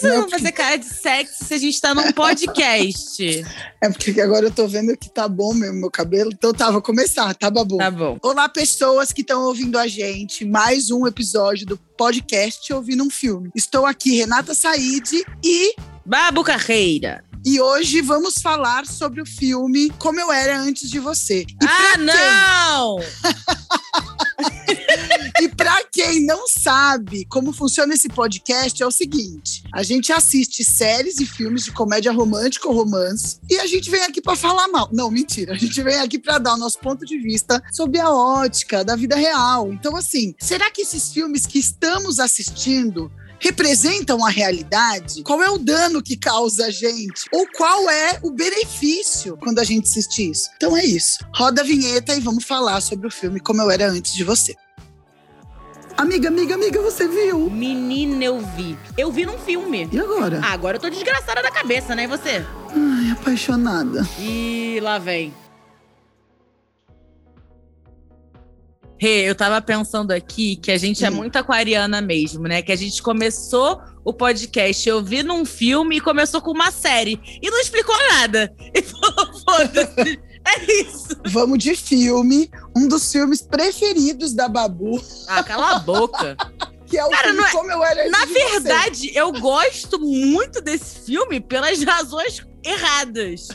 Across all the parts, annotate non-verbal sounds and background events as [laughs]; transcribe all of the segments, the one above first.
que vocês vão fazer cara de sexy se a gente tá num podcast? [laughs] É porque agora eu tô vendo que tá bom mesmo meu cabelo. Então tá, vou começar, tá, Babu? Tá bom. Olá, pessoas que estão ouvindo a gente. Mais um episódio do podcast Ouvindo um Filme. Estou aqui, Renata Said e... Babu Carreira. E hoje vamos falar sobre o filme Como Eu Era Antes de Você. E ah, não! [laughs] para quem não sabe como funciona esse podcast, é o seguinte: a gente assiste séries e filmes de comédia romântica ou romance e a gente vem aqui para falar mal. Não, mentira. A gente vem aqui para dar o nosso ponto de vista sobre a ótica da vida real. Então, assim, será que esses filmes que estamos assistindo representam a realidade? Qual é o dano que causa a gente? Ou qual é o benefício quando a gente assiste isso? Então é isso. Roda a vinheta e vamos falar sobre o filme Como Eu Era Antes de Você. Amiga, amiga, amiga, você viu? Menina, eu vi. Eu vi num filme. E agora? Ah, agora eu tô desgraçada da cabeça, né? E você? Ai, apaixonada. E lá vem. Rê, eu tava pensando aqui que a gente é Hum. muito aquariana mesmo, né? Que a gente começou o podcast, eu vi num filme e começou com uma série. E não explicou nada. [laughs] E falou, foda-se. É isso. Vamos de filme, um dos filmes preferidos da Babu, Ah, cala a boca. que é o Cara, filme é- Como Eu Era Na de Você. verdade, eu gosto muito desse filme pelas razões erradas.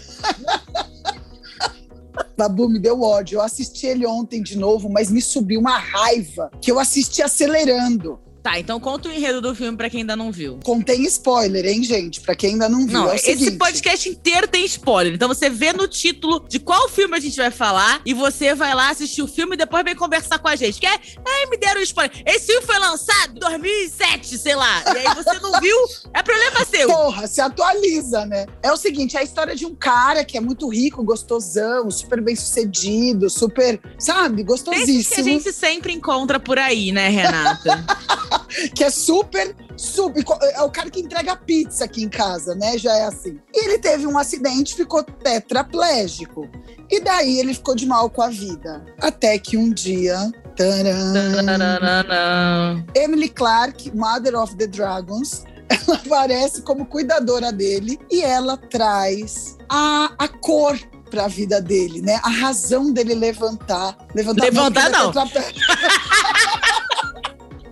Babu me deu ódio. Eu assisti ele ontem de novo, mas me subiu uma raiva que eu assisti acelerando. Tá, então conta o enredo do filme pra quem ainda não viu. Contém spoiler, hein, gente? Pra quem ainda não viu. Não, é esse seguinte, podcast inteiro tem spoiler. Então você vê no título de qual filme a gente vai falar e você vai lá assistir o filme e depois vem conversar com a gente. Que é, ai, me deram spoiler. Esse filme foi lançado em 2007, sei lá. E aí você não viu, é problema seu. Porra, se atualiza, né? É o seguinte, é a história de um cara que é muito rico, gostosão, super bem sucedido, super, sabe, Desses que a gostosíssimo. gente sempre encontra por aí, né, Renata? [laughs] [laughs] que é super, super. É o cara que entrega pizza aqui em casa, né? Já é assim. E ele teve um acidente, ficou tetraplégico. E daí ele ficou de mal com a vida. Até que um dia. taran. Emily Clark, Mother of the Dragons, [laughs] ela aparece como cuidadora dele e ela traz a, a cor pra vida dele, né? A razão dele levantar. Levantar, Levantar, é não. [laughs]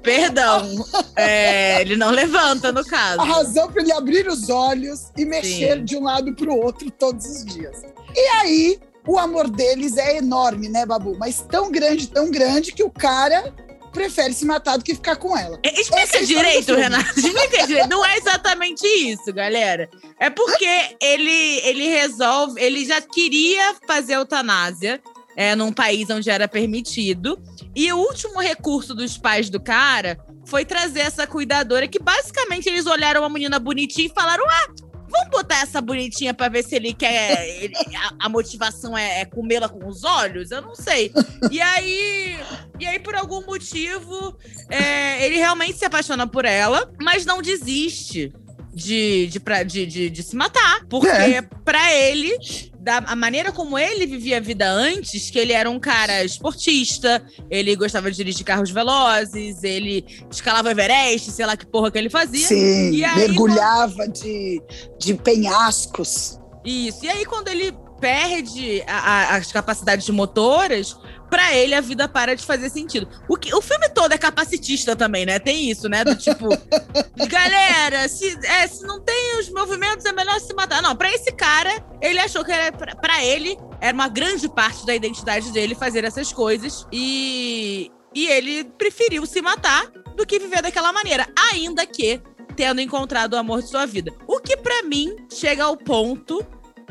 Perdão. É, ele não levanta, no caso. a razão para ele abrir os olhos e mexer Sim. de um lado para o outro todos os dias. E aí, o amor deles é enorme, né, Babu? Mas tão grande, tão grande que o cara prefere se matar do que ficar com ela. É, é Explica do direito. Renato. [laughs] Explica direito. Não é exatamente isso, galera. É porque ele, ele resolve. Ele já queria fazer eutanásia é, num país onde era permitido. E o último recurso dos pais do cara foi trazer essa cuidadora que basicamente eles olharam uma menina bonitinha e falaram: Ah, vamos botar essa bonitinha pra ver se ele quer. ele- a, a motivação é, é comê-la com os olhos? Eu não sei. E aí. E aí, por algum motivo, é, ele realmente se apaixona por ela, mas não desiste de, de, pra- de, de, de se matar. Porque, É. pra ele, da a maneira como ele vivia a vida antes, que ele era um cara esportista, ele gostava de dirigir carros velozes, ele escalava Everest, sei lá que porra que ele fazia. Sim, aí, mergulhava de, de penhascos. Isso. E aí, quando ele perde a- a- as capacidades motoras, pra ele a vida para de fazer sentido. O, que, o filme todo é capacitista também, né? Tem isso, né? Do tipo, [laughs] galera, se, é, se não tem os movimentos, é melhor se matar. Não, pra esse cara, ele achou que era, pra, pra ele era uma grande parte da identidade dele fazer essas coisas. E, e ele preferiu se matar do que viver daquela maneira. Ainda que tendo encontrado o amor de sua vida. O que pra mim chega ao ponto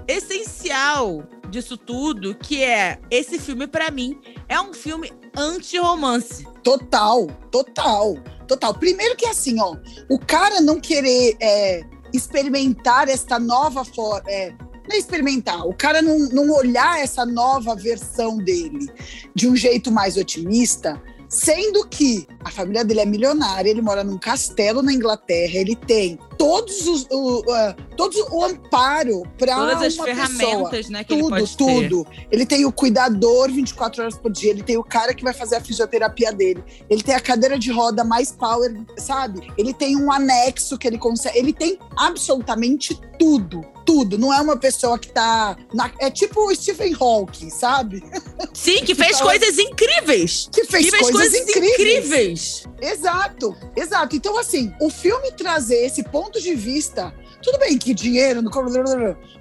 essencial disso tudo, que é esse filme pra mim é um filme anti-romance. Total, total, total. Primeiro que assim, ó, o cara não querer é, experimentar esta nova forma. É, não é experimentar, o cara não, não olhar essa nova versão dele de um jeito mais otimista, sendo que A família dele é milionária, ele mora num castelo na Inglaterra, ele tem todos os o, uh, todos o amparo para Todas as uma ferramentas, pessoa. né, que ele tudo, ter. tudo. Ele tem o cuidador 24 horas por dia, ele tem o cara que vai fazer a fisioterapia dele, ele tem a cadeira de roda mais power, sabe? Ele tem um anexo que ele consegue, ele tem absolutamente tudo. Tudo, não é uma pessoa que tá. na- é tipo o Stephen Hawking, sabe? Sim, que [laughs] fez coisas incríveis. Que fez, que fez coisas, incríveis. incríveis. Exato, exato. Então, assim, o filme trazer esse ponto de vista, tudo bem que dinheiro,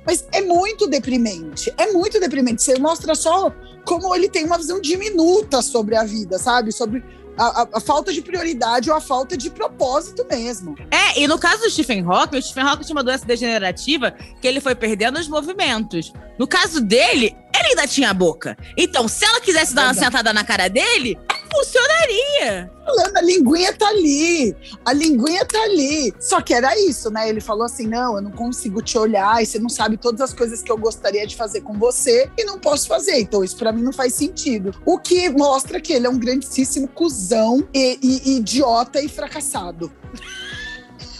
mas é muito deprimente. É muito deprimente. Você mostra só como ele tem uma visão diminuta sobre a vida, sabe? Sobre a, a- a falta de prioridade ou a falta de propósito mesmo. É, e no caso do Stephen Hawking, o Stephen Hawking tinha uma doença degenerativa que ele foi perdendo os movimentos. No caso dele, ele ainda tinha a boca. Então, se ela quisesse dar uma sentada na cara dele, funcionaria. Falando, a linguinha tá ali, a linguinha tá ali. Só que era isso, né? Ele falou assim: não, eu não consigo te olhar e você não sabe todas as coisas que eu gostaria de fazer com você e não posso fazer. Então, isso pra mim não faz sentido. O que mostra que ele é um grandíssimo cuzão e, e- e idiota e fracassado.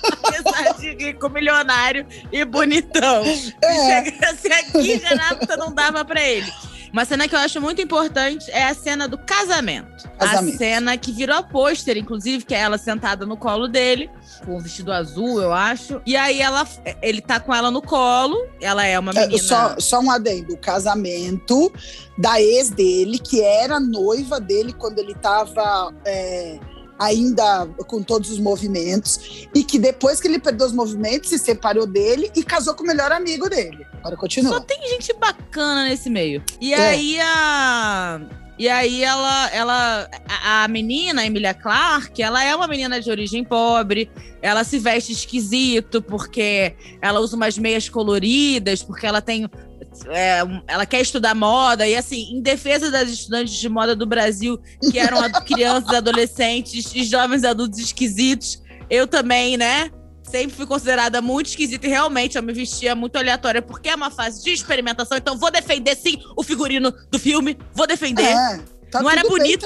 Apesar de rico, milionário e bonitão. É. Se chegasse aqui, Renata não dava pra ele. Uma cena que eu acho muito importante é a cena do casamento. Casamento. A cena que virou pôster, inclusive, que é ela sentada no colo dele, com um vestido azul, eu acho. E aí ela, ele tá com ela no colo, ela é uma É, menina. só, só um adendo: o casamento da ex dele, que era noiva dele quando ele tava. é, ainda com todos os movimentos, e que depois que ele perdeu os movimentos, se separou dele e casou com o melhor amigo dele. Agora Só continua. tem gente bacana nesse meio. E É. aí a. E aí ela, ela, a, menina, a Emilia Clarke, ela é uma menina de origem pobre, ela se veste esquisito porque ela usa umas meias coloridas, porque ela tem. é, ela quer estudar moda, e assim, em defesa das estudantes de moda do Brasil, que eram [laughs] crianças, adolescentes e jovens adultos esquisitos, eu também, né? Sempre fui considerada muito esquisita e realmente eu me vestia muito aleatória, porque é uma fase de experimentação, então vou defender sim o figurino do filme, vou defender. É, tá Não era bonito?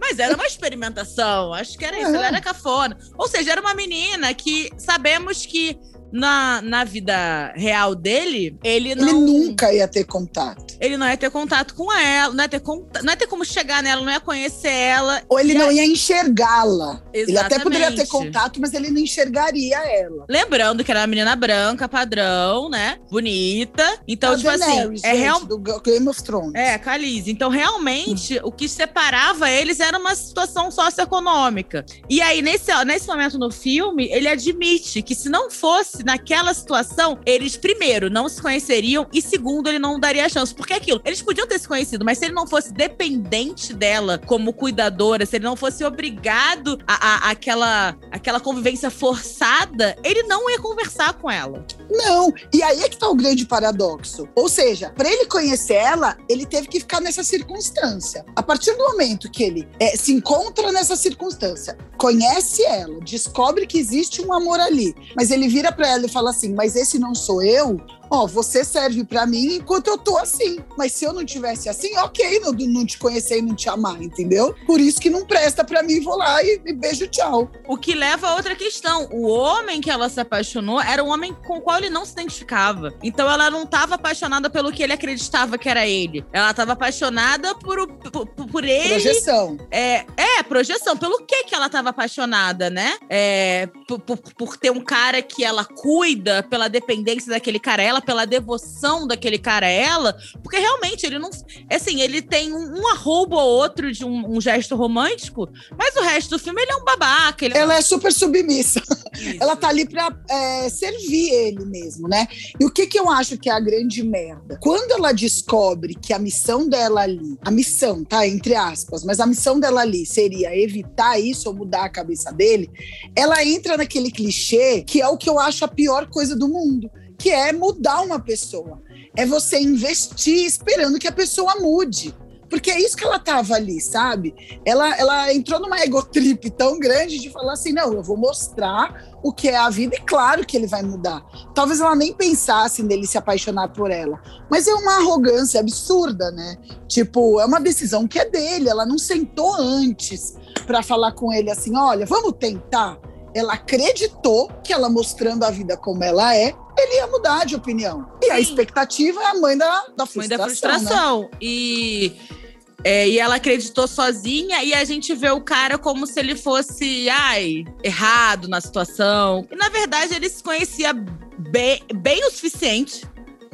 Mas era uma experimentação, acho que era isso, É. ela era cafona. Ou seja, era uma menina que sabemos que na, na vida real dele, ele não. Ele nunca ia ter contato. Ele não ia ter contato com ela, não ia ter, conta- não ia ter como chegar nela, não ia conhecer ela. Ou ele não ia enxergá-la. Ele até poderia ter contato, mas ele não enxergaria ela. Lembrando que era uma menina branca, padrão, né? Bonita. Então, A tipo Daenerys, assim, é real. do Game of Thrones. É, Khaleesi. Então, realmente, o que separava eles era uma situação socioeconômica. E aí, nesse, nesse momento no filme, ele admite que se não fosse naquela situação, eles, primeiro, não se conheceriam e, segundo, ele não daria chance. Porque é aquilo, eles podiam ter se conhecido, mas se ele não fosse dependente dela como cuidadora, se ele não fosse obrigado a, a- aquela, aquela convivência forçada, ele não ia conversar com ela. Não, e aí é que tá o grande paradoxo. Ou seja, para ele conhecer ela, ele teve que ficar nessa circunstância. A partir do momento que ele é, se encontra nessa circunstância, conhece ela, descobre que existe um amor ali, mas ele vira para ela e fala assim: Mas esse não sou eu. Ó, você serve para mim enquanto eu tô assim. Mas se eu não tivesse assim, ok, não, não te conhecer e não te amar, entendeu? Por isso que não presta para mim, vou lá e, e beijo, tchau. O que leva a outra questão. O homem que ela se apaixonou era um homem com o qual ele não se identificava. Então ela não estava apaixonada pelo que ele acreditava que era ele. Ela estava apaixonada por, o- por, por ele. Projeção. É, é, projeção. Pelo que que ela estava apaixonada, né? É, por, por- por ter um cara que ela cuida, pela dependência daquele cara a ela, pela devoção daquele cara a ela. Porque realmente ele não. Assim, ele tem um, um arrobo ou outro de um, um gesto romântico, mas o resto do filme ele é um babaca. Ele Ela é super submissa. Isso. Ela tá ali pra é, servir ele mesmo, né? E o que que eu acho que é a grande merda? Quando ela descobre que a missão dela ali, a missão, tá? Entre aspas, mas a missão dela ali seria evitar isso ou mudar a cabeça dele, ela entra naquele clichê que é o que eu acho a pior coisa do mundo, que é mudar uma pessoa. É você investir esperando que a pessoa mude. Porque é isso que ela tava ali, sabe? Ela, ela entrou numa egotrip tão grande de falar assim: não, eu vou mostrar o que é a vida, e claro que ele vai mudar. Talvez ela nem pensasse nele se apaixonar por ela. Mas é uma arrogância absurda, né? Tipo, é uma decisão que é dele, ela não sentou antes para falar com ele assim: olha, vamos tentar. Ela acreditou que ela mostrando a vida como ela é, ele ia mudar de opinião. E Sim. a expectativa é a mãe da, da frustração. Mãe da frustração. Né? E é, e ela acreditou sozinha e a gente vê o cara como se ele fosse, ai, errado na situação. E na verdade ele se conhecia bem, bem o suficiente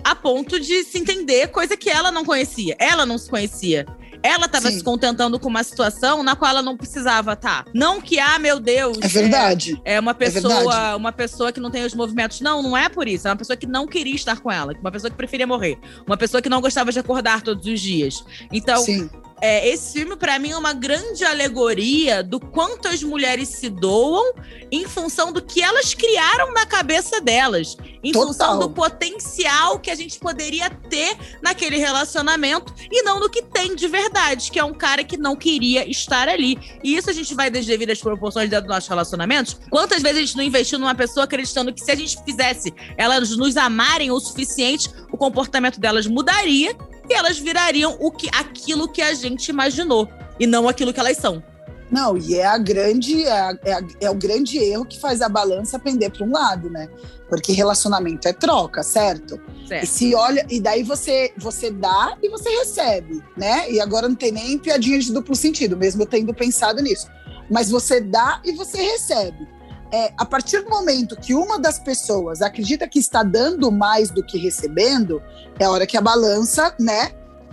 a ponto de se entender, coisa que ela não conhecia. Ela não se conhecia. Ela estava se contentando com uma situação na qual ela não precisava estar. Tá. Não que, ah, meu Deus. É verdade. É, é uma é pessoa, é uma pessoa que não tem os movimentos. Não, não é por isso. É uma pessoa que não queria estar com ela. Uma pessoa que preferia morrer. Uma pessoa que não gostava de acordar todos os dias. Então, Sim. É, esse filme, para mim, é uma grande alegoria do quanto as mulheres se doam em função do que elas criaram na cabeça delas. Em Total. função do potencial que a gente poderia ter naquele relacionamento e não do que tem de verdade, que é um cara que não queria estar ali. E isso a gente vai das devidas proporções dentro dos nossos relacionamentos. Quantas vezes a gente não investiu numa pessoa acreditando que se a gente fizesse elas nos amarem o suficiente, o comportamento delas mudaria e elas virariam o que, aquilo que a gente imaginou e não aquilo que elas são. Não, e é a grande é, a, é, a, é o grande erro que faz a balança pender para um lado, né? Porque relacionamento é troca, certo? certo? E se olha, e daí você você dá e você recebe, né? E agora não tem nem piadinha de duplo sentido, mesmo eu tendo pensado nisso. Mas você dá e você recebe é, a partir do momento que uma das pessoas acredita que está dando mais do que recebendo, é a hora que a balança, né,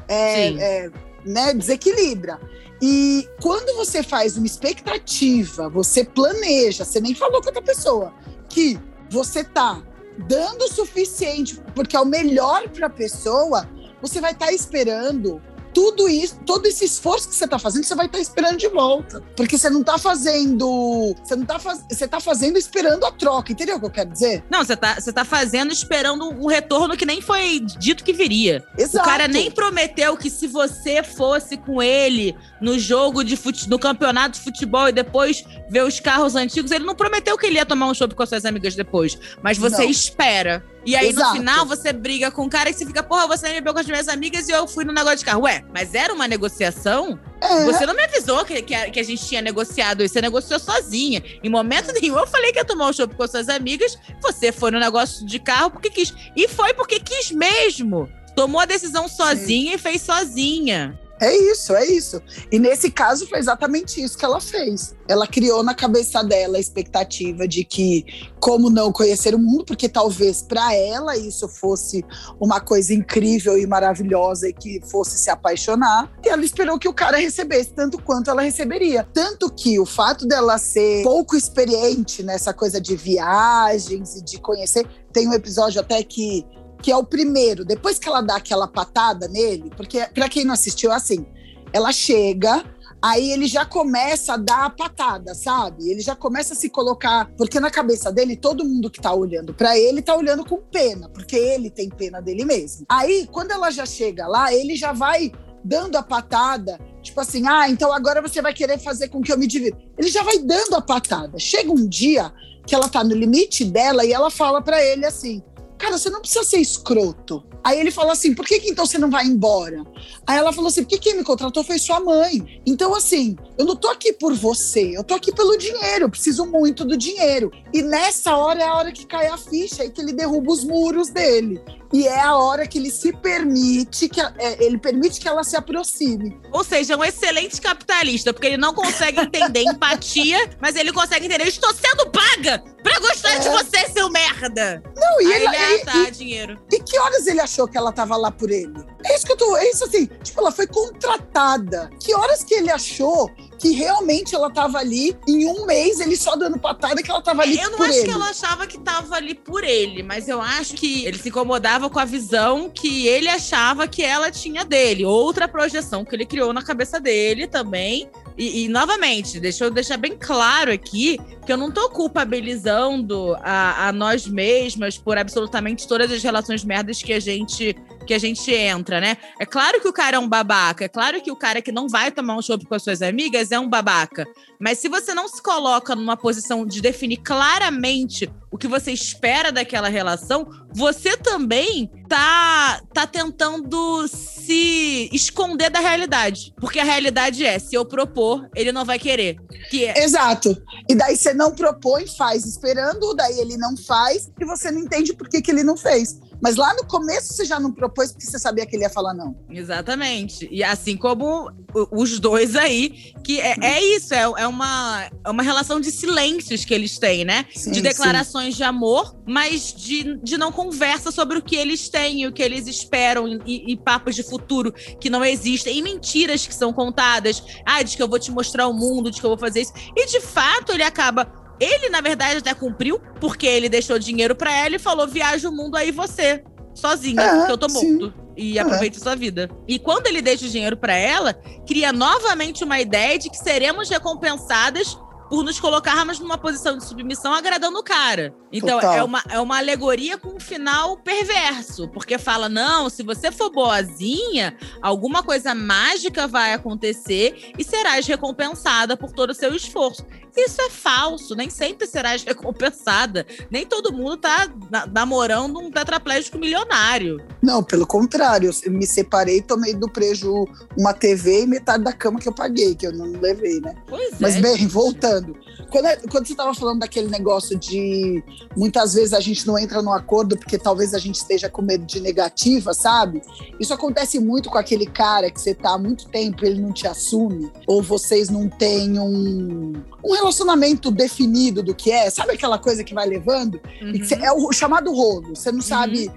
é, é, né desequilibra. E quando você faz uma expectativa, você planeja, você nem falou com outra pessoa, que você tá dando o suficiente, porque é o melhor para a pessoa, você vai estar tá esperando tudo isso, todo esse esforço que você está fazendo, você vai estar tá esperando de volta. Porque você não está fazendo. Você não tá faz, você tá fazendo esperando a troca, entendeu o que eu quero dizer? Não, você está você tá fazendo esperando um retorno que nem foi dito que viria. Exato. O cara nem prometeu que se você fosse com ele no jogo de fute, no campeonato de futebol e depois ver os carros antigos, ele não prometeu que ele ia tomar um chopp com as suas amigas depois. Mas você não. espera. E aí, Exato. no final, você briga com o cara e você fica, porra, você nem bebeu com as minhas amigas e eu fui no negócio de carro. Ué, mas era uma negociação? É. Você não me avisou que, que, a, que, a, gente tinha negociado isso, você negociou sozinha. Em momento nenhum eu falei que ia tomar um show com suas amigas, você foi no negócio de carro porque quis. E foi porque quis mesmo. Tomou a decisão sozinha Sim. e fez sozinha. É isso, é isso. E nesse caso foi exatamente isso que ela fez. Ela criou na cabeça dela a expectativa de que, como não conhecer o mundo, porque talvez para ela isso fosse uma coisa incrível e maravilhosa e que fosse se apaixonar. E ela esperou que o cara recebesse tanto quanto ela receberia. Tanto que o fato dela ser pouco experiente nessa coisa de viagens e de conhecer. Tem um episódio até que que é o primeiro, depois que ela dá aquela patada nele, porque para quem não assistiu, é assim, ela chega, aí ele já começa a dar a patada, sabe? Ele já começa a se colocar, porque na cabeça dele todo mundo que tá olhando para ele tá olhando com pena, porque ele tem pena dele mesmo. Aí, quando ela já chega lá, ele já vai dando a patada, tipo assim, ah, então agora você vai querer fazer com que eu me divirta. Ele já vai dando a patada. Chega um dia que ela tá no limite dela e ela fala para ele assim: cara, você não precisa ser escroto. Aí ele falou assim: por que, que então você não vai embora? Aí ela falou assim: porque quem me contratou foi sua mãe. Então, assim, eu não tô aqui por você, eu tô aqui pelo dinheiro, eu preciso muito do dinheiro. E nessa hora é a hora que cai a ficha e que ele derruba os muros dele. E é a hora que ele se permite, que é, ele permite que ela se aproxime. Ou seja, é um excelente capitalista, porque ele não consegue entender [laughs] empatia, mas ele consegue entender: eu estou sendo paga pra gostar é. de você, seu merda. Não, e Aí ele, ele ah, tá, dinheiro. E que horas ele achou que ela tava lá por ele? É isso que eu tô. É isso assim, tipo, ela foi contratada. Que horas que ele achou que realmente ela tava ali em um mês, ele só dando patada que ela tava ali é, Eu não por acho ele. que ela achava que tava ali por ele, mas eu acho que ele se incomodava com a visão que ele achava que ela tinha dele. Outra projeção que ele criou na cabeça dele também. E, e, novamente, deixa eu deixar bem claro aqui que eu não tô culpabilizando a, a nós mesmas por absolutamente todas as relações merdas que a gente que a gente entra, né? É claro que o cara é um babaca, é claro que o cara que não vai tomar um chopp com as suas amigas é um babaca. Mas se você não se coloca numa posição de definir claramente o que você espera daquela relação, você também tá, tá tentando se esconder da realidade. Porque a realidade é, se eu propor, ele não vai querer. Que é... Exato. E daí você não propõe, faz esperando, daí ele não faz, e você não entende por que, que ele não fez. Mas lá no começo você já não propôs porque você sabia que ele ia falar não. Exatamente. E assim como os dois aí, que é, é isso, é, é, uma, é uma relação de silêncios que eles têm, né? Sim, de declarações sim. de amor, mas de, de não conversa sobre o que eles têm, o que eles esperam, e, e papos de futuro que não existem, e mentiras que são contadas. Ah, diz que eu vou te mostrar o mundo, diz que eu vou fazer isso. E de fato ele acaba ele, na verdade, até cumpriu, porque ele deixou dinheiro para ela e falou: viaja o mundo aí você, sozinha, é, porque eu tô morto. Sim. E é. aproveite sua vida. E quando ele deixa o dinheiro para ela, cria novamente uma ideia de que seremos recompensadas por nos colocarmos numa posição de submissão agradando o cara. Então, é uma, é uma alegoria com um final perverso, porque fala: não, se você for boazinha, alguma coisa mágica vai acontecer e serás recompensada por todo o seu esforço. Isso é falso, nem sempre serás [laughs] recompensada. Nem todo mundo tá namorando um tetraplégico milionário. Não, pelo contrário, eu me separei, tomei do preju uma TV e metade da cama que eu paguei, que eu não levei, né? Pois Mas é. Mas bem, voltando. Quando, é, quando você estava falando daquele negócio de muitas vezes a gente não entra no acordo porque talvez a gente esteja com medo de negativa, sabe? Isso acontece muito com aquele cara que você tá há muito tempo ele não te assume, ou vocês não têm um, um relacionamento definido do que é, sabe aquela coisa que vai levando? Uhum. Que é o chamado rolo, você não uhum. sabe.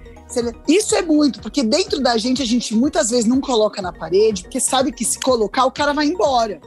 Isso é muito, porque dentro da gente a gente muitas vezes não coloca na parede, porque sabe que se colocar o cara vai embora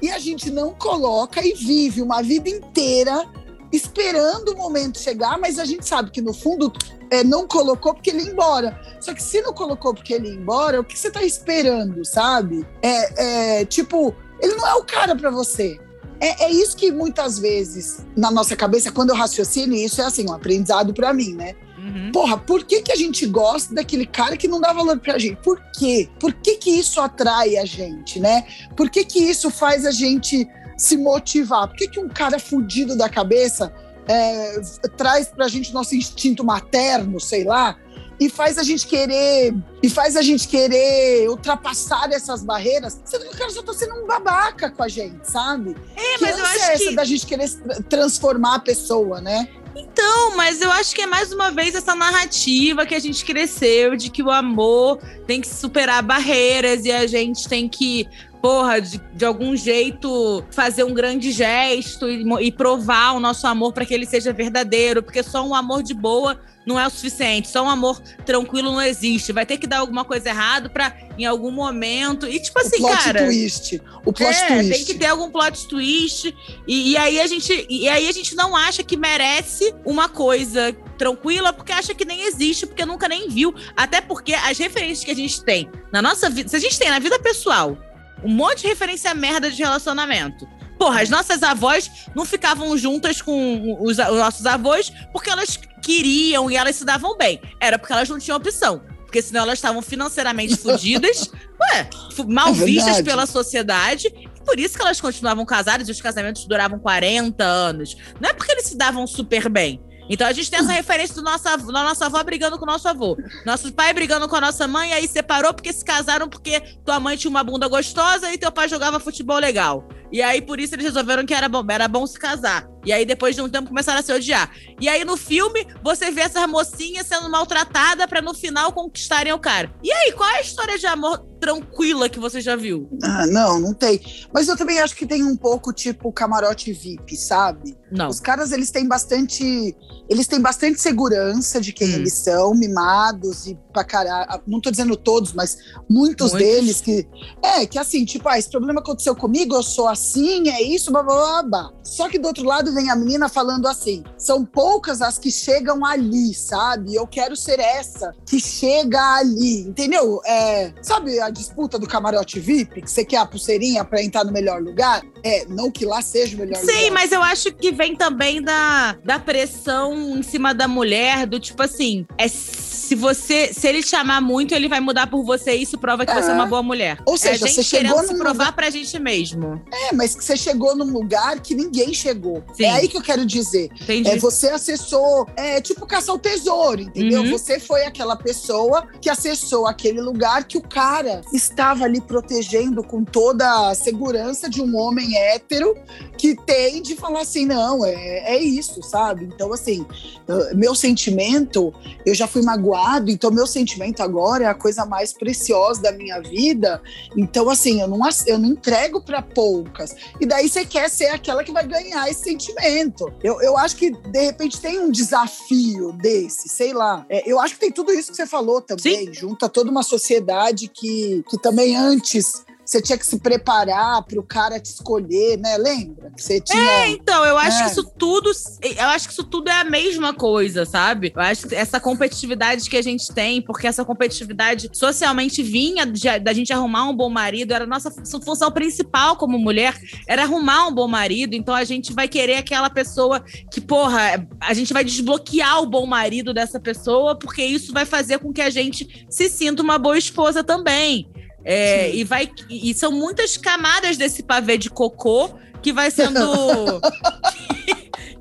e a gente não coloca e vive uma vida inteira esperando o momento chegar, mas a gente sabe que no fundo é, não colocou porque ele ia embora. Só que se não colocou porque ele ia embora, o que você tá esperando, sabe? É, é tipo, ele não é o cara para você. É, é, isso que muitas vezes, na nossa cabeça, quando eu raciocino, isso é assim, um aprendizado para mim, né? Uhum. Porra, por que, que a gente gosta daquele cara que não dá valor pra gente? Por quê? Por que, que isso atrai a gente, né? Por que, que isso faz a gente se motivar? Por que, que um cara fudido da cabeça é, traz pra gente nosso instinto materno, sei lá, e faz a gente querer e faz a gente querer ultrapassar essas barreiras, sendo que o cara só tá sendo um babaca com a gente, sabe? É, mas que eu acho é essa que... da gente querer transformar a pessoa, né? Então, mas eu acho que é mais uma vez essa narrativa que a gente cresceu de que o amor tem que superar barreiras e a gente tem que porra, de, de algum jeito fazer um grande gesto e, e provar o nosso amor para que ele seja verdadeiro, porque só um amor de boa não é o suficiente, só um amor tranquilo não existe. Vai ter que dar alguma coisa errado para em algum momento. E tipo assim, o plot cara, twist. O plot é, twist. tem que ter algum plot twist. E, e, aí a gente e aí a gente não acha que merece uma coisa tranquila porque acha que nem existe, porque nunca nem viu. Até porque as referências que a gente tem na nossa vida, se a gente tem na vida pessoal, um monte de referência merda de relacionamento. Porra, as nossas avós não ficavam juntas com os, os nossos avós porque elas queriam e elas se davam bem. Era porque elas não tinham opção. Porque senão elas estavam financeiramente [laughs] fodidas, ué, mal é vistas pela sociedade. E por isso que elas continuavam casadas e os casamentos duravam 40 anos. Não é porque eles se davam super bem. Então a gente tem essa referência do nossa, da nossa avó brigando com o nosso avô. Nosso pai brigando com a nossa mãe, aí separou porque se casaram porque tua mãe tinha uma bunda gostosa e teu pai jogava futebol legal. E aí, por isso, eles resolveram que era bom, era bom se casar. E aí, depois de um tempo, começaram a se odiar. E aí, no filme, você vê essa mocinha sendo maltratada para no final conquistarem o cara. E aí, qual é a história de amor tranquila que você já viu? Ah, não, não tem. Mas eu também acho que tem um pouco tipo camarote VIP, sabe? Não. Os caras, eles têm bastante. Eles têm bastante segurança de quem hum. eles são, mimados e pra caralho. Não tô dizendo todos, mas muitos, muitos, deles que. É, que assim, tipo, ah, esse problema aconteceu comigo, eu sou assim, é isso, blá blá blá. blá. Só que do outro lado vem a menina falando assim: são poucas as que chegam ali, sabe? Eu quero ser essa que chega ali, entendeu? É, sabe a disputa do camarote VIP, que você quer a pulseirinha pra entrar no melhor lugar? É, não que lá seja o melhor Sim, lugar. Sim, mas eu acho que vem também da, da pressão em cima da mulher, do tipo assim, é se você, se ele te amar muito, ele vai mudar por você e isso prova que é. você é uma boa mulher. Ou seja, é a gente você chegou se provar lugar... pra gente mesmo. É, mas que você chegou num lugar que ninguém chegou. Sim. É aí que eu quero dizer. Entendi. É, você acessou, é tipo caçar o tesouro, entendeu? Uhum. Você foi aquela pessoa que acessou aquele lugar que o cara estava ali protegendo com toda a segurança de um homem hétero que tem de falar assim, não, é, é isso, sabe? Então, assim, meu sentimento, eu já fui então meu sentimento agora é a coisa mais preciosa da minha vida. Então, assim, eu não, eu não entrego para poucas. E daí você quer ser aquela que vai ganhar esse sentimento. Eu, eu acho que, de repente, tem um desafio desse, sei lá. É, eu acho que tem tudo isso que você falou também, Sim. junta toda uma sociedade que, que também antes você tinha que se preparar para o cara te escolher, né? Lembra? Você tinha. É, então, eu acho é. que isso tudo. Eu acho que isso tudo é a mesma coisa, sabe? Eu acho que essa competitividade que a gente tem, porque essa competitividade socialmente vinha de, da gente arrumar um bom marido, era a nossa função principal como mulher, era arrumar um bom marido. Então a gente vai querer aquela pessoa que, porra, a gente vai desbloquear o bom marido dessa pessoa, porque isso vai fazer com que a gente se sinta uma boa esposa também. É, e, vai, e são muitas camadas desse pavê de cocô que vai sendo. [laughs]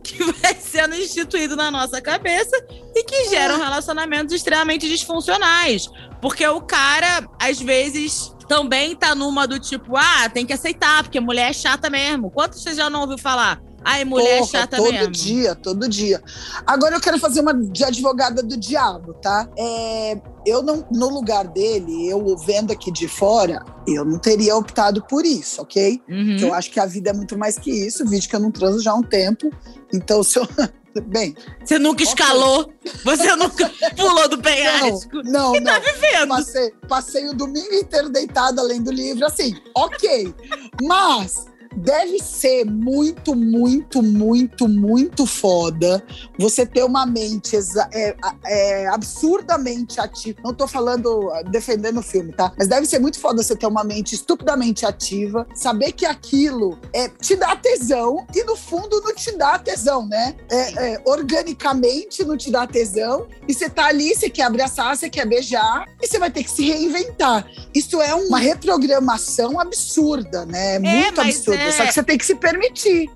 que, vai sendo instituído na nossa cabeça e que geram relacionamentos extremamente disfuncionais. Porque o cara, às vezes, também tá numa do tipo, ah, tem que aceitar, porque mulher é chata mesmo. Quantos você já não ouviu falar? Ai, mulher Porra, chata todo mesmo. Todo dia, todo dia. Agora eu quero fazer uma de advogada do diabo, tá? É, eu não, no lugar dele, eu vendo aqui de fora, eu não teria optado por isso, ok? Uhum. Eu acho que a vida é muito mais que isso. Vídeo que eu não transo já há um tempo. Então, se eu. [laughs] Bem. Você nunca escalou, você nunca [laughs] pulou do penhasco. Não, não. E tá vivendo. Passei, passei o domingo inteiro deitado além do livro, assim, ok. Mas deve ser muito, muito, muito, muito foda você ter uma mente é, é, absurdamente ativa. Não tô falando, defendendo o filme, tá? Mas deve ser muito foda você ter uma mente estupidamente ativa, saber que aquilo é, te dá tesão e no fundo não te dá tesão, né? É, é, organicamente não te dá tesão e você tá ali, você quer abraçar, você quer beijar e você vai ter que se reinventar. Isso é uma reprogramação absurda, né? É muito absurda. Só que você tem que se permitir.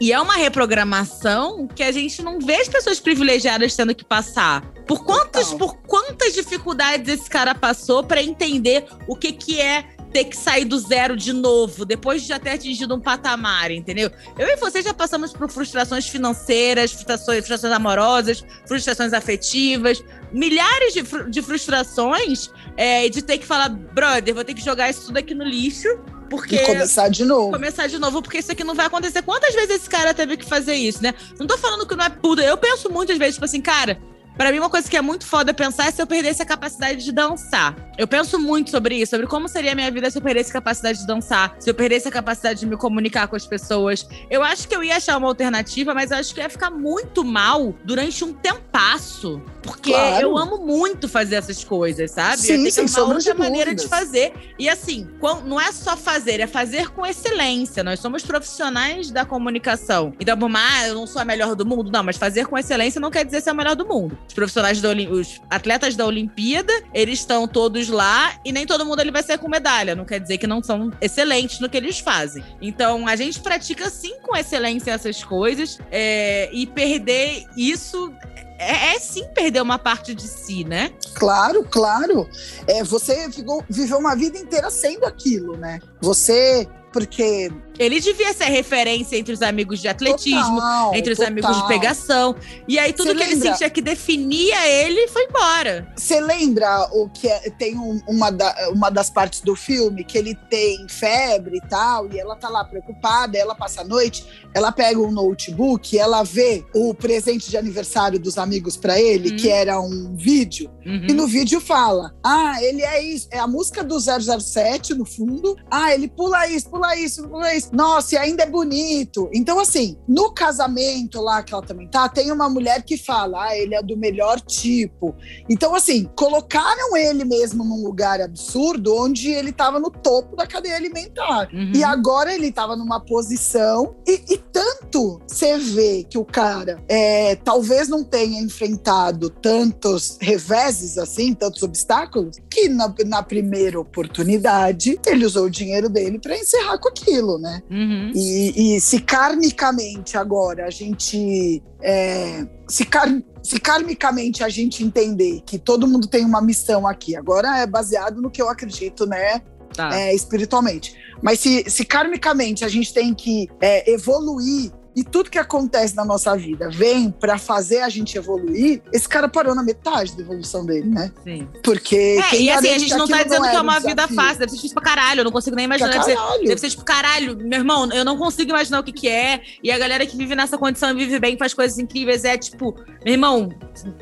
E é uma reprogramação que a gente não vê as pessoas privilegiadas tendo que passar. Por quantas, por quantas dificuldades esse cara passou para entender o que, que é ter que sair do zero de novo, depois de já ter atingido um patamar, entendeu? Eu e você já passamos por frustrações financeiras, frustrações, frustrações amorosas, frustrações afetivas, milhares de, de frustrações é, de ter que falar, brother, vou ter que jogar isso tudo aqui no lixo porque e começar de novo. Começar de novo, porque isso aqui não vai acontecer. Quantas vezes esse cara teve que fazer isso, né? Não tô falando que não é puta. Eu penso muitas vezes, tipo assim, cara, para mim, uma coisa que é muito foda pensar é se eu perdesse a capacidade de dançar. Eu penso muito sobre isso, sobre como seria a minha vida se eu perdesse a capacidade de dançar, se eu perdesse a capacidade de me comunicar com as pessoas. Eu acho que eu ia achar uma alternativa, mas eu acho que eu ia ficar muito mal durante um tempasso. Porque claro. eu amo muito fazer essas coisas, sabe? Sim, eu tenho uma outra maneira de fazer. E assim, não é só fazer, é fazer com excelência. Nós somos profissionais da comunicação. Então, por mais, eu não sou a melhor do mundo, não, mas fazer com excelência não quer dizer ser a melhor do mundo. Os profissionais da os atletas da Olimpíada, eles estão todos lá e nem todo mundo ele vai ser com medalha. Não quer dizer que não são excelentes no que eles fazem. Então, a gente pratica sim com excelência essas coisas é, e perder isso é, é, sim perder uma parte de si, né? Claro, claro. É, você ficou, viveu uma vida inteira sendo aquilo, né? Você porque. Ele devia ser referência entre os amigos de atletismo, total, entre os total. amigos de pegação. E aí tudo Cê que lembra? ele sentia que definia ele foi embora. Você lembra o que é, tem um, uma, da, uma das partes do filme que ele tem febre e tal, e ela tá lá preocupada, ela passa a noite, ela pega um notebook, ela vê o presente de aniversário dos amigos para ele, uhum. que era um vídeo, uhum. e no vídeo fala: Ah, ele é isso, é a música do 007 no fundo, ah, Ah, ele pula isso, pula isso, pula isso. Nossa, e ainda é bonito. Então, assim, no casamento lá que ela também tá, tem uma mulher que fala, ah, ele é do melhor tipo. Então, assim, colocaram ele mesmo num lugar absurdo onde ele tava no topo da cadeia alimentar. Uhum. E agora ele tava numa posição. E, e tanto você vê que o cara é, talvez não tenha enfrentado tantos reveses assim, tantos obstáculos, que na, na primeira oportunidade ele usou o dinheiro dele para encerrar com aquilo, né? Uhum. E, e se karmicamente agora a gente. é, se, kar, se karmicamente a gente entender que todo mundo tem uma missão aqui, agora é baseado no que eu acredito, né? Tá. é, espiritualmente. Mas se, se karmicamente a gente tem que é, evoluir e tudo que acontece na nossa vida vem pra fazer a gente evoluir, esse cara parou na metade da evolução dele, né? Sim. Porque. É, quem e assim, a gente não tá dizendo que é uma um vida desafio? fácil, deve ser difícil pra caralho, eu não consigo nem imaginar. Deve ser, deve ser tipo, caralho, meu irmão, eu não consigo imaginar o que que é. E a galera que vive nessa condição, vive bem, faz coisas incríveis, é tipo, meu irmão,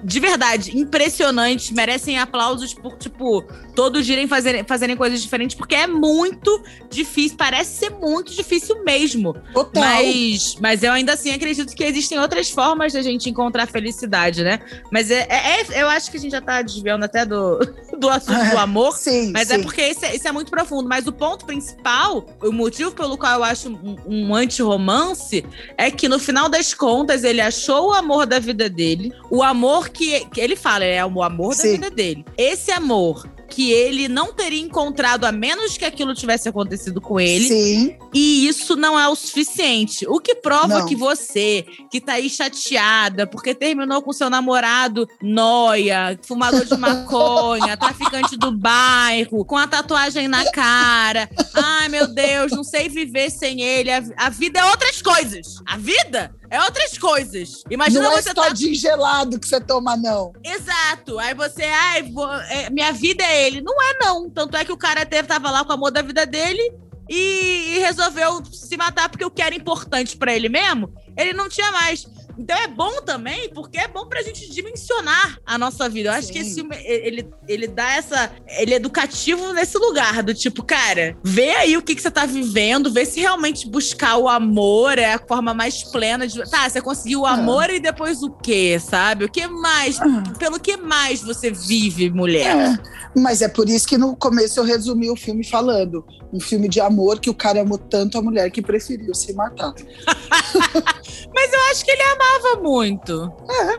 de verdade, impressionante, merecem aplausos por, tipo, todos irem fazerem, fazerem coisas diferentes, porque é muito difícil, parece ser muito difícil mesmo. Total. Mas, mas eu ainda assim acredito que existem outras formas da gente encontrar felicidade, né? Mas é, é- é- eu acho que a gente já tá desviando até do, [laughs] do assunto do amor. Sim, Mas é sim. porque isso é, isso é muito profundo. Mas o ponto principal, o motivo pelo qual eu acho um, um anti-romance, é que no final das contas ele achou o amor da vida dele. O amor que, que ele fala, é o amor da Sim. vida dele. Esse amor que ele não teria encontrado a menos que aquilo tivesse acontecido com ele. Sim, E isso não é o suficiente. O que prova Não. que você, que tá aí chateada porque terminou com seu namorado noia, fumador de maconha, [laughs] traficante do bairro, com a tatuagem na cara. Ai, meu Deus, não sei viver sem ele. A, a vida é outras coisas. A vida é outras coisas. Imagina não é você tá todinho gelado que você toma, não. Exato. Aí você, ai, vou- é, minha vida é ele. Não é, não. Tanto é que o cara teve, tava lá com o amor da vida dele e, e resolveu se matar porque o que era importante pra ele mesmo, ele não tinha mais. Então é bom também, porque é bom pra gente dimensionar a nossa vida. Eu acho Sim. que esse filme, ele, ele dá essa. Ele é educativo nesse lugar, do tipo, cara, vê aí o que, que você tá vivendo, vê se realmente buscar o amor é a forma mais plena de. Tá, você conseguiu o amor e depois o quê, sabe? O que mais? Pelo que mais você vive, mulher? É, mas é por isso que no começo eu resumi o filme falando. Um filme de amor que o cara amou tanto a mulher que preferiu se matar. [laughs] Mas eu acho que ele amava muito.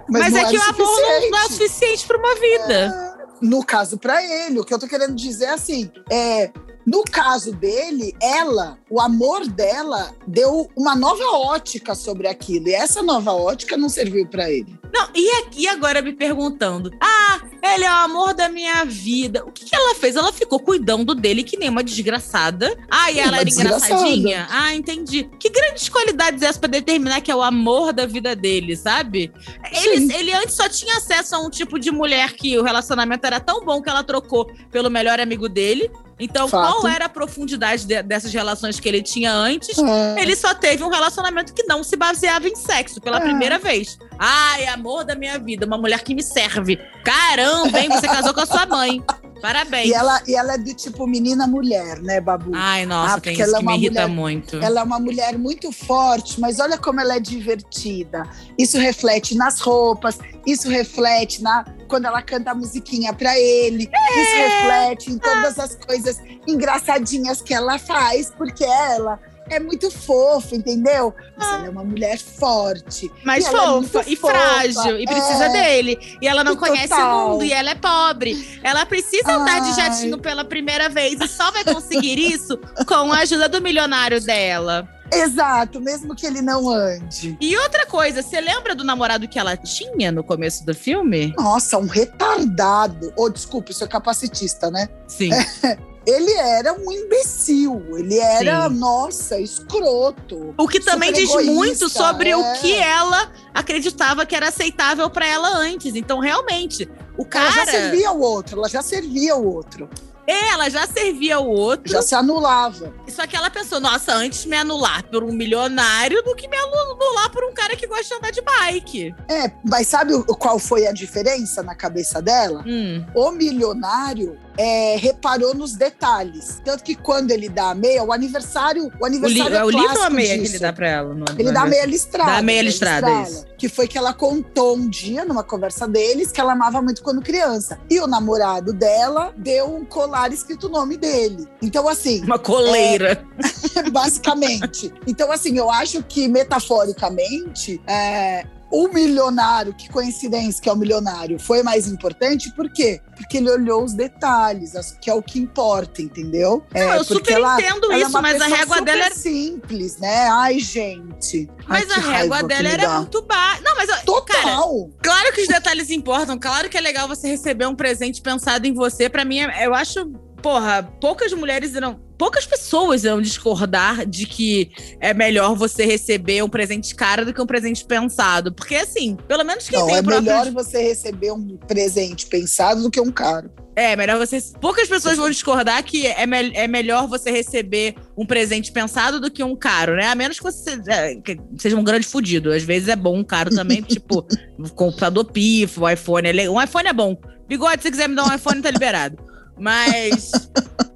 Mas, Mas, não é que o amor não, não é o suficiente. pra uma vida. No caso para ele, o que eu tô querendo dizer é assim, é, no caso dele, ela, o amor dela deu uma nova ótica sobre aquilo. E essa nova ótica não serviu para ele. Não, e aqui agora me perguntando: ah, ele é o amor da minha vida. O que, que ela fez? Ela ficou cuidando dele que nem uma desgraçada. Ah, e ela Uma era desgraçada. engraçadinha? Ah, entendi. Que grandes qualidades essas pra determinar que é o amor da vida dele, sabe? Ele, ele antes só tinha acesso a um tipo de mulher que o relacionamento era tão bom que ela trocou pelo melhor amigo dele. Então, Fato. qual era a profundidade de- dessas relações que ele tinha antes? É. Ele só teve um relacionamento que não se baseava em sexo pela É. primeira vez. Ai, amor da minha vida, uma mulher que me serve. Caramba, hein? Você casou com a sua mãe. Parabéns. E ela, e ela é do tipo menina-mulher, né, Babu? Ai, nossa, Ah, porque isso ela é que me uma irrita mulher- muito. Ela é uma mulher muito forte, mas olha como ela é divertida. Isso reflete nas roupas, isso reflete na quando ela canta a musiquinha pra ele, isso reflete em todas as coisas engraçadinhas que ela faz, porque ela é muito fofa, entendeu? Mas ela é uma mulher forte. Mas E é fofa muito e fofa, frágil, e precisa é. dele. E ela não Total. conhece o mundo, e ela é pobre. Ela precisa andar de Ai. jatinho pela primeira vez, e só vai conseguir [laughs] isso com a ajuda do milionário dela. Exato, mesmo que ele não ande. E outra coisa, você lembra do namorado que ela tinha no começo do filme? Nossa, um retardado. Ou desculpa, isso é capacitista, né? Sim. [laughs] Ele era um imbecil. Ele era, Sim. nossa, escroto. O que também diz muito sobre o é. que ela acreditava que era aceitável pra ela antes. Então, realmente, o Ela já cara. servia o outro, ela já servia o outro. É, ela já servia o outro. Já se anulava. Só que ela pensou, nossa, antes me anular por um milionário do que me anular por um cara que gosta de andar de bike. É, mas sabe o- qual foi a diferença na cabeça dela? Hum. O milionário é, reparou nos detalhes. Tanto que quando ele dá a meia, o aniversário. O aniversário o é o livro ou a meia disso. que ele dá pra ela? No, Ele dá a meia listrada. Dá a meia né, listrada, isso. Que foi que ela contou um dia, numa conversa deles, que ela amava muito quando criança. E o namorado dela deu um colar escrito o nome dele. Então, assim, Uma coleira. [laughs] basicamente. Então, assim, eu acho que, metaforicamente, é, o milionário, que coincidência que é o milionário, foi mais importante, por quê? Porque ele olhou os detalhes, que é o que importa, entendeu? Não, é, eu super ela- entendo ela é isso, uma mas a régua dela é. simples, né? Ai, gente. Ai, Mas a que régua dela era muito baixa. Não, mas. eu- Cara, Total. claro que os detalhes importam. Claro que é legal você receber um presente pensado em você. Pra mim, é- eu acho. Porra, poucas mulheres irão. Poucas pessoas irão discordar de que é melhor você receber um presente caro do que um presente pensado. Porque, assim, pelo menos quem Não, tem é o próprio. melhor você receber um presente pensado do que um caro. É, melhor você. Poucas pessoas vão discordar que é, me- é melhor você receber um presente pensado do que um caro, né? A menos que você é, seja um grande fudido. Às vezes é bom um caro também, [laughs] tipo, computador pifo, o iPhone. é Um iPhone é bom. Bigode, se quiser me dar um iPhone, tá liberado. Mas,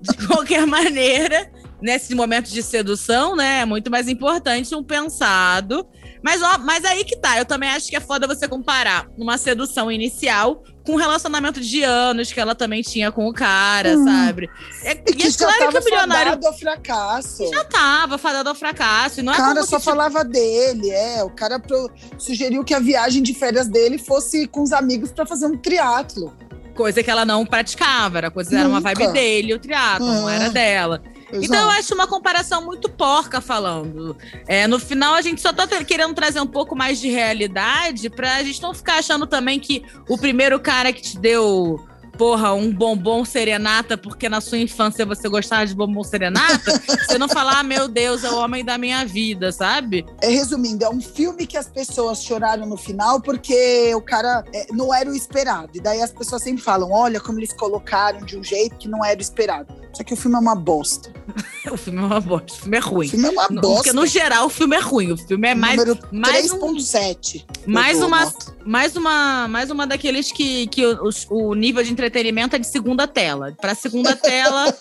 de qualquer [laughs] maneira, nesse momento de sedução, né? É muito mais importante um pensado. Mas, ó, mas aí que tá. Eu também acho que é foda você comparar uma sedução inicial com um relacionamento de anos que ela também tinha com o cara, Hum. sabe? É, E que é já claro que o milionário fadado ao fracasso. já tava fadado ao fracasso. E não O é cara só que, falava dele, é. O cara pro- sugeriu que a viagem de férias dele fosse com os amigos pra fazer um triatlo. Coisa que ela não praticava, era coisa era uma vibe dele, o triatlo, não Ah. era dela. Então eu acho uma comparação muito porca falando. É, no final a gente só tá querendo trazer um pouco mais de realidade pra gente não ficar achando também que o primeiro cara que te deu, porra, um bombom serenata porque na sua infância você gostava de bombom serenata, [laughs] você não falar, ah, meu Deus, é o homem da minha vida, sabe? É, resumindo, é um filme que as pessoas choraram no final porque o cara é, não era o esperado. E daí as pessoas sempre falam: olha como eles colocaram de um jeito que não era o esperado. Só que o filme é uma bosta. [laughs] O filme é uma bosta, o filme é O ruim. filme é uma bosta. Porque no geral o filme é ruim, o filme é mais Número mais um- 3.7. mais eu dou uma mais uma mais uma daqueles que, que o, o nível de entretenimento é de segunda tela. Pra segunda tela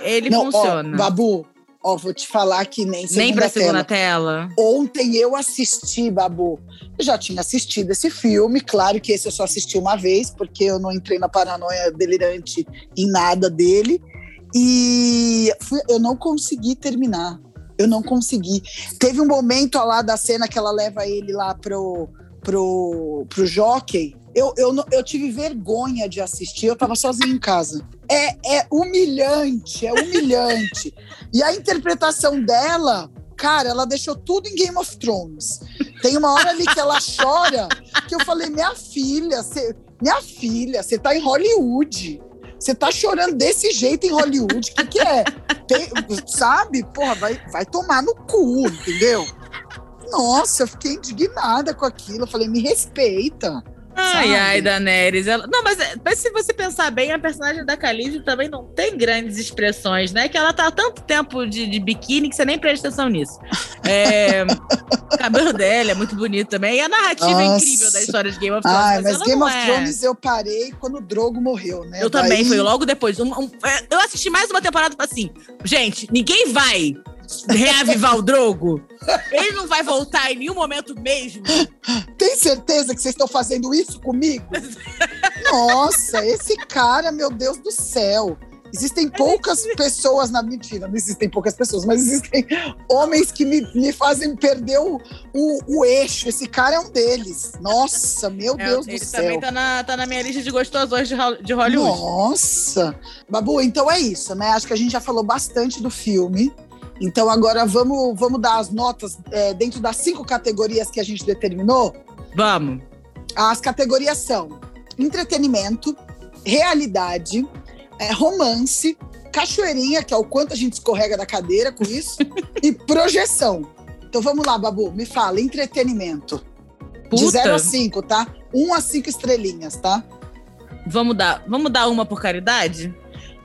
ele Não, funciona. Ó, Babu, ó, vou te falar que nem segunda Nem pra tela. segunda tela. Ontem eu assisti, Babu. Eu já tinha assistido esse filme, claro que esse eu só assisti uma vez, porque eu não entrei na paranoia delirante em nada dele. E fui- eu não consegui terminar. Eu não consegui. Teve um momento lá da cena que ela leva ele lá pro, pro, pro jockey. Eu, eu, eu tive vergonha de assistir, eu tava sozinha em casa. É, é humilhante, é humilhante. E a interpretação dela, cara, ela deixou tudo em Game of Thrones. Tem uma hora ali que ela chora, que eu falei, minha filha, você, minha filha, você tá em Hollywood. Você tá chorando desse jeito em Hollywood, o que, que é? Tem- sabe? Porra, vai, vai tomar no cu, entendeu? Nossa, eu fiquei indignada com aquilo. Eu falei, me respeita. Ai, Sabe? ai, Daenerys. Ela... Não, mas, mas se você pensar bem, a personagem da Khaleesi também não tem grandes expressões, né? Que ela tá há tanto tempo de, de biquíni que você nem presta atenção nisso. É, [laughs] O cabelo dela é muito bonito também. E a narrativa é Nossa. incrível da história de Game of Thrones. Ai, mas ela Game of é... Thrones eu parei quando o Drogo morreu, né? Eu também, Daí- foi logo depois. Um- um- é, eu assisti mais uma temporada e assim: gente, ninguém vai reavivar o Drogo. Ele não vai voltar em nenhum momento mesmo. Tem certeza que vocês estão fazendo isso comigo? Nossa, esse cara, meu Deus do céu. Existem poucas pessoas na mentira, não existem poucas pessoas, mas existem homens que me, me fazem perder o, o, o eixo. Esse cara é um deles. Nossa, meu É, Deus do ele céu. também tá na, tá na minha lista de gostosões de, de Hollywood. Nossa! Babu, então é isso, né? Acho que a gente já falou bastante do filme. Então agora vamos, vamos dar as notas é, dentro das cinco categorias que a gente determinou. Vamos. As categorias são entretenimento, realidade, é, romance, cachoeirinha, que é o quanto a gente escorrega da cadeira com isso, [laughs] e projeção. Então vamos lá, Babu, me fala, entretenimento. De Puta. 0 a 5, tá? 1 um a 5 estrelinhas, tá? Vamos dar, vamos dar uma por caridade?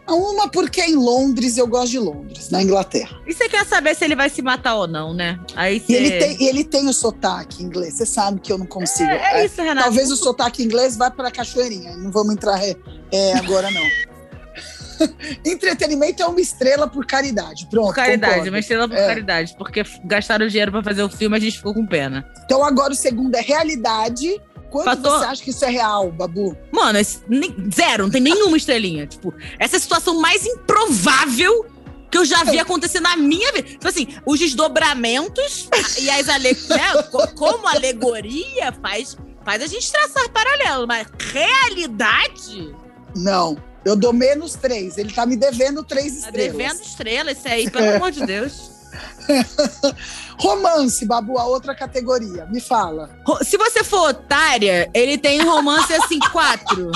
Uma porque é em Londres, eu gosto de Londres, na Inglaterra. E você quer saber se ele vai se matar ou não, né? Aí E você... ele tem, e ele tem o sotaque inglês, você sabe que eu não consigo. É, é É, isso, Renato. talvez o sotaque inglês vá para cachoeirinha, não vamos entrar é, é, agora não. [laughs] Entretenimento é uma estrela por caridade. Pronto. Por caridade, concordo. uma estrela por É. caridade. Porque gastaram dinheiro pra fazer o filme, a gente ficou com pena. Então agora o segundo é realidade. Quanto Fator- você acha que isso é real, Babu? Mano, esse- nem- zero, não tem nenhuma estrelinha. Tipo, essa é a situação mais improvável que eu já vi acontecer na minha vida. Tipo assim, os desdobramentos e as ale... né, co- como alegoria faz, faz a gente traçar paralelo, mas realidade? Não. Eu dou menos três. Ele tá me devendo três Tá estrelas. devendo estrela isso aí, pelo amor de Deus. [laughs] [laughs] Romance, Babu, a outra categoria. Me fala. Se você for otária, ele tem romance assim, [laughs] quatro.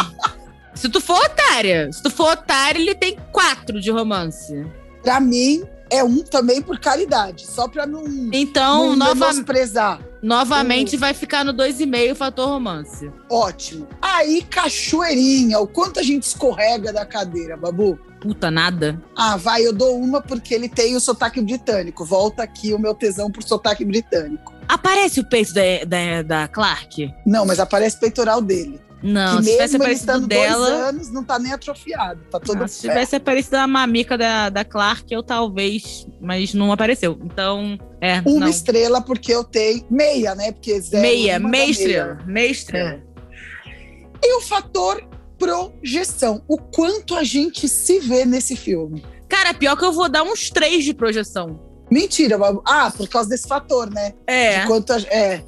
Se tu for otária, se tu for otária, ele tem quatro de romance. Pra mim, é um também por caridade. Só pra não, Então, não nova, menosprezar. Novamente vai ficar no 2,5 fator romance. Ótimo. Aí, cachoeirinha. O quanto a gente escorrega da cadeira, Babu? Puta, nada. Ah, vai, eu dou uma porque ele tem o sotaque britânico. Volta aqui o meu tesão por sotaque britânico. Aparece o peito da, da, da Clark? Não, mas aparece o peitoral dele. Não, que se tivesse aparecido dela. dois anos, não tá nem atrofiado. Tá todo Ah, se tivesse aparecido a mamica da, da Clark, eu talvez, mas não apareceu. Então, é. Uma não. estrela porque eu tenho meia, né? Porque zero, Meia, uma meia da estrela. Meia estrela. E o fator projeção. O quanto a gente se vê nesse filme. Cara, pior que eu vou dar uns três de projeção. Mentira. Ah, por causa desse fator, né? É. De quanto a- é.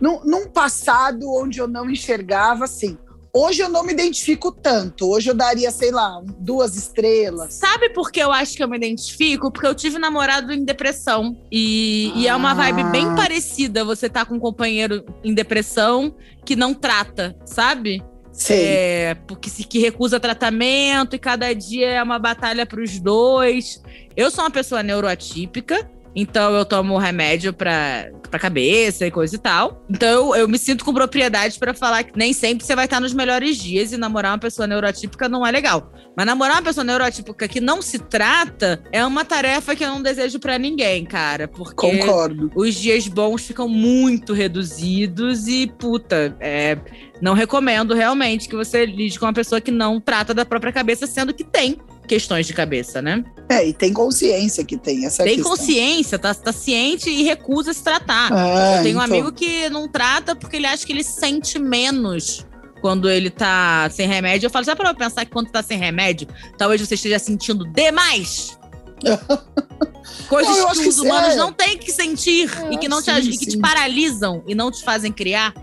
Num, num passado onde eu não enxergava, assim. Hoje eu não me identifico tanto. Hoje eu daria, sei lá, duas estrelas. Sabe por que eu acho que eu me identifico? Porque eu tive namorado em depressão. E, e é uma vibe bem Ah. parecida você tá com um companheiro em depressão que não trata, sabe? Sei. É, porque se que recusa tratamento e cada dia é uma batalha para os dois. Eu sou uma pessoa neuroatípica, então eu tomo remédio pra, pra cabeça e coisa e tal. Então eu, eu me sinto com propriedade pra falar que nem sempre você vai estar nos melhores dias e namorar uma pessoa neuroatípica não é legal. Mas namorar uma pessoa neuroatípica que não se trata é uma tarefa que eu não desejo pra ninguém, cara. Porque Concordo. os dias bons ficam muito reduzidos e, puta, é, não recomendo realmente que você lide com uma pessoa que não trata da própria cabeça, sendo que tem questões de cabeça, né? É, e tem consciência que tem essa tem questão. consciência, tá, tá ciente e recusa se tratar. Ah, Eu tenho um então. amigo que não trata porque ele acha que ele sente menos quando ele tá sem remédio. Eu falo, já parou pra pensar que quando tá sem remédio, talvez você esteja sentindo demais? [laughs] Coisas Não, eu que os humanos é. não têm que sentir É, e que não te, sim, aj- e que te paralisam e não te fazem criar.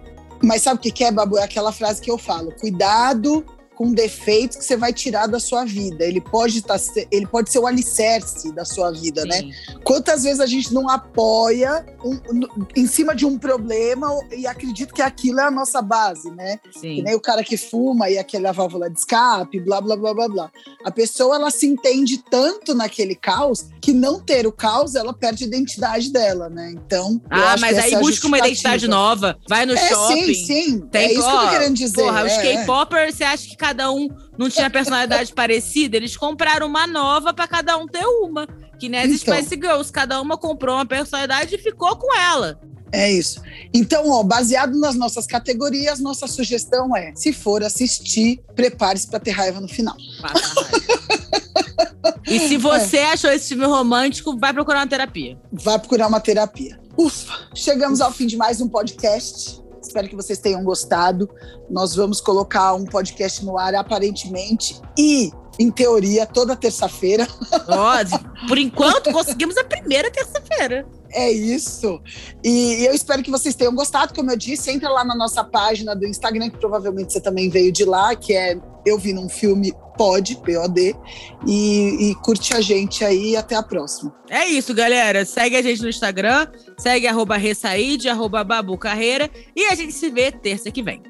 Mas sabe o que que é, Babu? É aquela frase que eu falo: cuidado com defeitos que você vai tirar da sua vida. Ele pode, tá, ele pode ser o alicerce da sua vida, né? Sim. Quantas vezes a gente não apoia um- no- em cima de um problema e acredita que aquilo é a nossa base, né? Que Sim. nem o cara que fuma e aquela válvula de escape, blá, blá, blá, blá, blá. A pessoa, ela se entende tanto naquele caos que não ter o caos, ela perde a identidade dela, né? Então, Ah, mas que aí é busca uma identidade nova, vai no É, shopping. sim, sim. Tem, é isso que eu ó, tô querendo dizer. Porra, os é, é. K-popers, você acha que cada um não tinha personalidade [laughs] parecida? Eles compraram uma nova pra cada um ter uma. Que nem as Então. Spice Girls, cada uma comprou uma personalidade e ficou com ela. É isso. Então, ó, baseado nas nossas categorias, nossa sugestão é: se for assistir, prepare-se para ter raiva no final. Passa raiva. e se você achou esse filme romântico, vai procurar uma terapia. Vai procurar uma terapia. Ufa! Chegamos ao fim de mais um podcast. Espero que vocês tenham gostado. Nós vamos colocar um podcast no ar aparentemente e, em teoria, toda terça-feira. Ó, por enquanto, conseguimos a primeira terça-feira. É isso. E eu espero que vocês tenham gostado. Como eu disse, entra lá na nossa página do Instagram, que provavelmente você também veio de lá, que é Eu Vi Num Filme Pod, P-O-D. E, e curte a gente aí. Até a próxima. É isso, galera. Segue a gente no Instagram, segue arroba Ressaíde, arroba Babu Carreira, e a gente se vê terça que vem.